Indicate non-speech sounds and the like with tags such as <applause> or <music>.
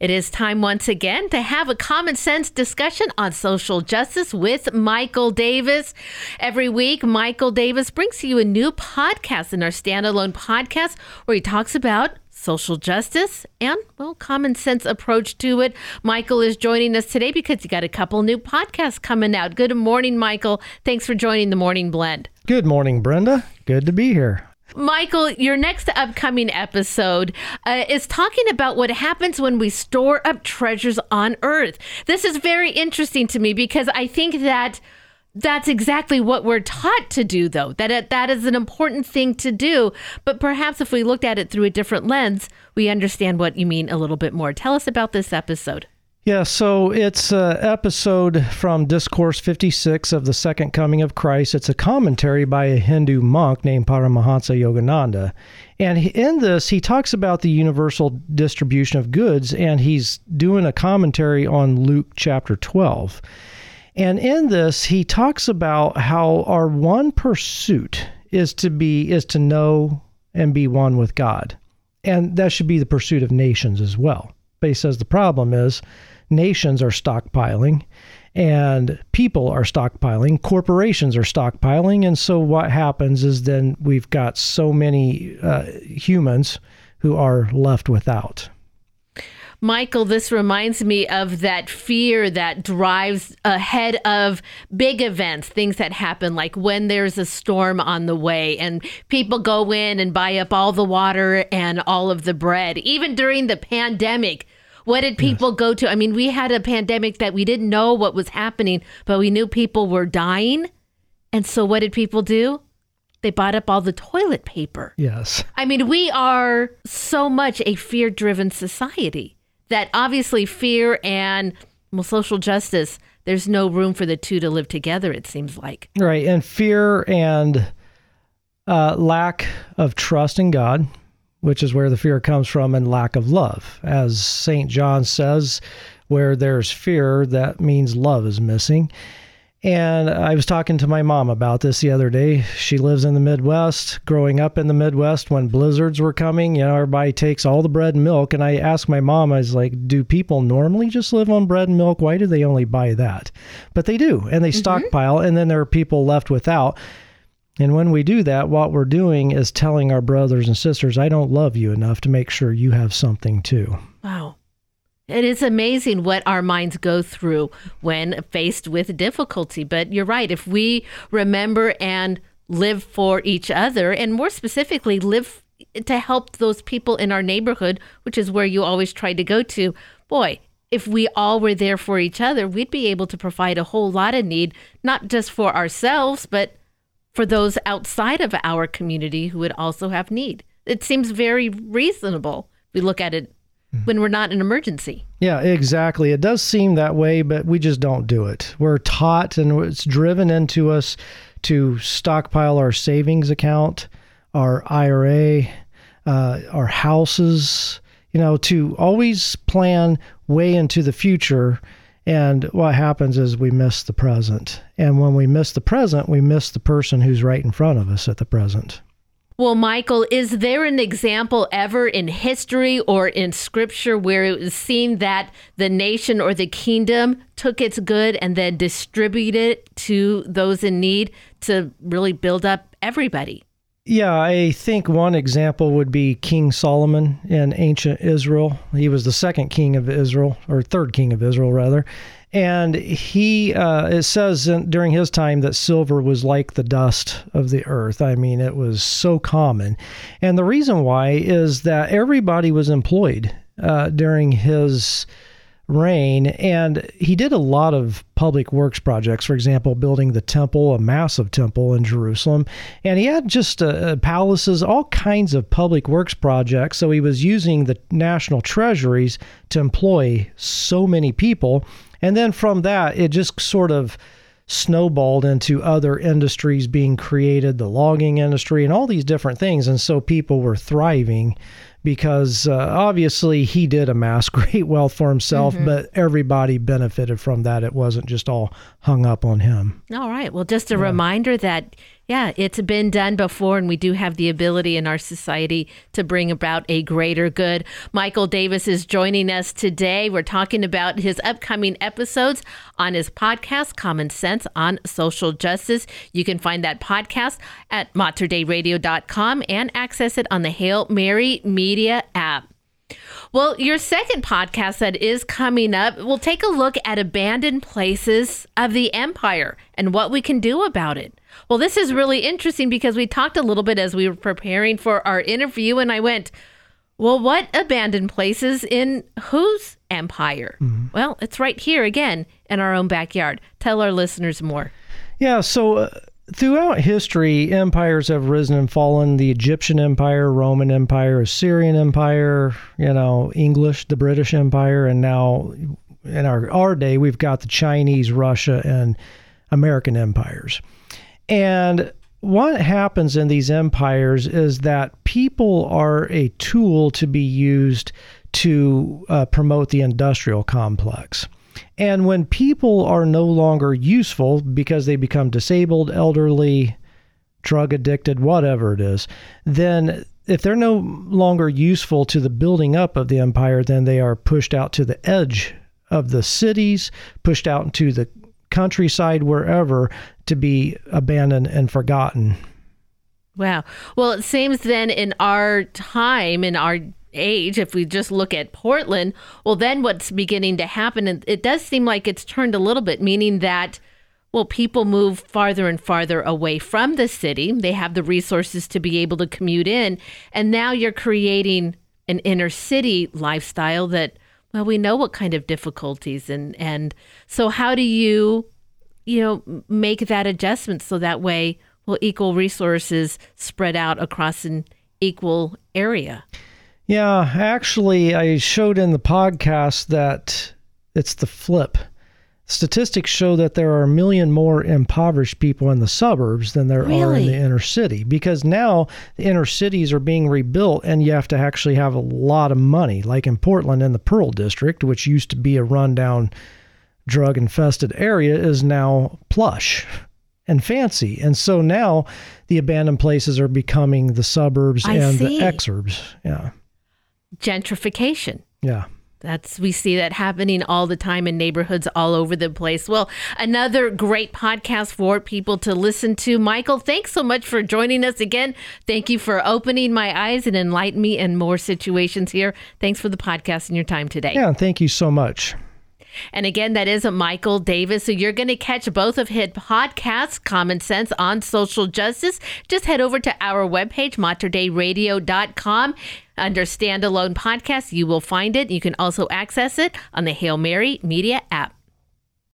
It is time once again to have a common sense discussion on social justice with Michael Davis. Every week, Michael Davis brings you a new podcast in our standalone podcast where he talks about social justice and, well, common sense approach to it. Michael is joining us today because he got a couple new podcasts coming out. Good morning, Michael. Thanks for joining the Morning Blend. Good morning, Brenda. Good to be here. Michael, your next upcoming episode uh, is talking about what happens when we store up treasures on earth. This is very interesting to me because I think that that's exactly what we're taught to do though that it, that is an important thing to do. But perhaps if we looked at it through a different lens we understand what you mean a little bit more. Tell us about this episode yeah, so it's an episode from Discourse 56 of the Second Coming of Christ. It's a commentary by a Hindu monk named Paramahansa Yogananda. And in this, he talks about the universal distribution of goods, and he's doing a commentary on Luke chapter 12. And in this, he talks about how our one pursuit is to be is to know and be one with God. And that should be the pursuit of nations as well. He says the problem is nations are stockpiling and people are stockpiling, corporations are stockpiling. And so what happens is then we've got so many uh, humans who are left without. Michael, this reminds me of that fear that drives ahead of big events, things that happen, like when there's a storm on the way and people go in and buy up all the water and all of the bread. Even during the pandemic, what did people yes. go to? I mean, we had a pandemic that we didn't know what was happening, but we knew people were dying. And so what did people do? They bought up all the toilet paper. Yes. I mean, we are so much a fear driven society that obviously fear and well, social justice, there's no room for the two to live together, it seems like. Right. And fear and uh, lack of trust in God which is where the fear comes from, and lack of love. As St. John says, where there's fear, that means love is missing. And I was talking to my mom about this the other day. She lives in the Midwest. Growing up in the Midwest, when blizzards were coming, you know, everybody takes all the bread and milk. And I asked my mom, I was like, do people normally just live on bread and milk? Why do they only buy that? But they do, and they mm-hmm. stockpile, and then there are people left without. And when we do that, what we're doing is telling our brothers and sisters, I don't love you enough to make sure you have something too. Wow. It is amazing what our minds go through when faced with difficulty. But you're right. If we remember and live for each other, and more specifically, live to help those people in our neighborhood, which is where you always try to go to, boy, if we all were there for each other, we'd be able to provide a whole lot of need, not just for ourselves, but for those outside of our community who would also have need. It seems very reasonable. We look at it when we're not in emergency. Yeah, exactly. It does seem that way, but we just don't do it. We're taught and it's driven into us to stockpile our savings account, our IRA, uh, our houses, you know, to always plan way into the future and what happens is we miss the present. And when we miss the present, we miss the person who's right in front of us at the present. Well, Michael, is there an example ever in history or in scripture where it was seen that the nation or the kingdom took its good and then distributed it to those in need to really build up everybody? Yeah, I think one example would be King Solomon in ancient Israel. He was the second king of Israel, or third king of Israel, rather. And he, uh, it says in, during his time that silver was like the dust of the earth. I mean, it was so common. And the reason why is that everybody was employed uh, during his reign. And he did a lot of public works projects, for example, building the temple, a massive temple in Jerusalem. And he had just uh, uh, palaces, all kinds of public works projects. So he was using the national treasuries to employ so many people. And then from that, it just sort of snowballed into other industries being created, the logging industry, and all these different things. And so people were thriving because uh, obviously he did amass <laughs> great wealth for himself, mm-hmm. but everybody benefited from that. It wasn't just all hung up on him. All right. Well, just a yeah. reminder that Yeah, it's been done before, and we do have the ability in our society to bring about a greater good. Michael Davis is joining us today. We're talking about his upcoming episodes on his podcast, Common Sense on Social Justice. You can find that podcast at materdeiradio.com and access it on the Hail Mary Media app. Well, your second podcast that is coming up will take a look at abandoned places of the empire and what we can do about it. Well, this is really interesting because we talked a little bit as we were preparing for our interview, and I went, Well, what abandoned places in whose empire? Mm-hmm. Well, it's right here again in our own backyard. Tell our listeners more. Yeah, so. Uh, throughout history, empires have risen and fallen. The Egyptian Empire, Roman Empire, Assyrian Empire, you know, English, the British Empire, and now in our, our day, we've got the Chinese, Russia, and American empires. And what happens in these empires is that people are a tool to be used to uh, promote the industrial complex. And when people are no longer useful because they become disabled, elderly, drug addicted, whatever it is, then if they're no longer useful to the building up of the empire, then they are pushed out to the edge of the cities, pushed out into the countryside, wherever, to be abandoned and forgotten. Wow. Well, it seems then in our time, in our age, if we just look at Portland, well, then what's beginning to happen, and it does seem like it's turned a little bit, meaning that, well, people move farther and farther away from the city. They have the resources to be able to commute in. And now you're creating an inner city lifestyle that, well, we know what kind of difficulties. And, and so, how do you, you know, make that adjustment so that way, well, equal resources spread out across an equal area? Yeah, actually, I showed in the podcast that it's the flip. Statistics show that there are a million more impoverished people in the suburbs than there really? are in the inner city because now the inner cities are being rebuilt and you have to actually have a lot of money. Like in Portland, in the Pearl District, which used to be a rundown, drug infested area, is now plush and fancy. And so now the abandoned places are becoming the suburbs I and see. the exurbs. Yeah gentrification. Yeah. That's we see that happening all the time in neighborhoods all over the place. Well, another great podcast for people to listen to. Michael, thanks so much for joining us again. Thank you for opening my eyes and enlightening me in more situations here. Thanks for the podcast and your time today. Yeah, thank you so much. And again, that is Michael Davis. So you're going to catch both of his podcasts, Common Sense on Social Justice. Just head over to our webpage, materdeiradio.com. Under standalone podcast, you will find it. You can also access it on the Hail Mary Media app.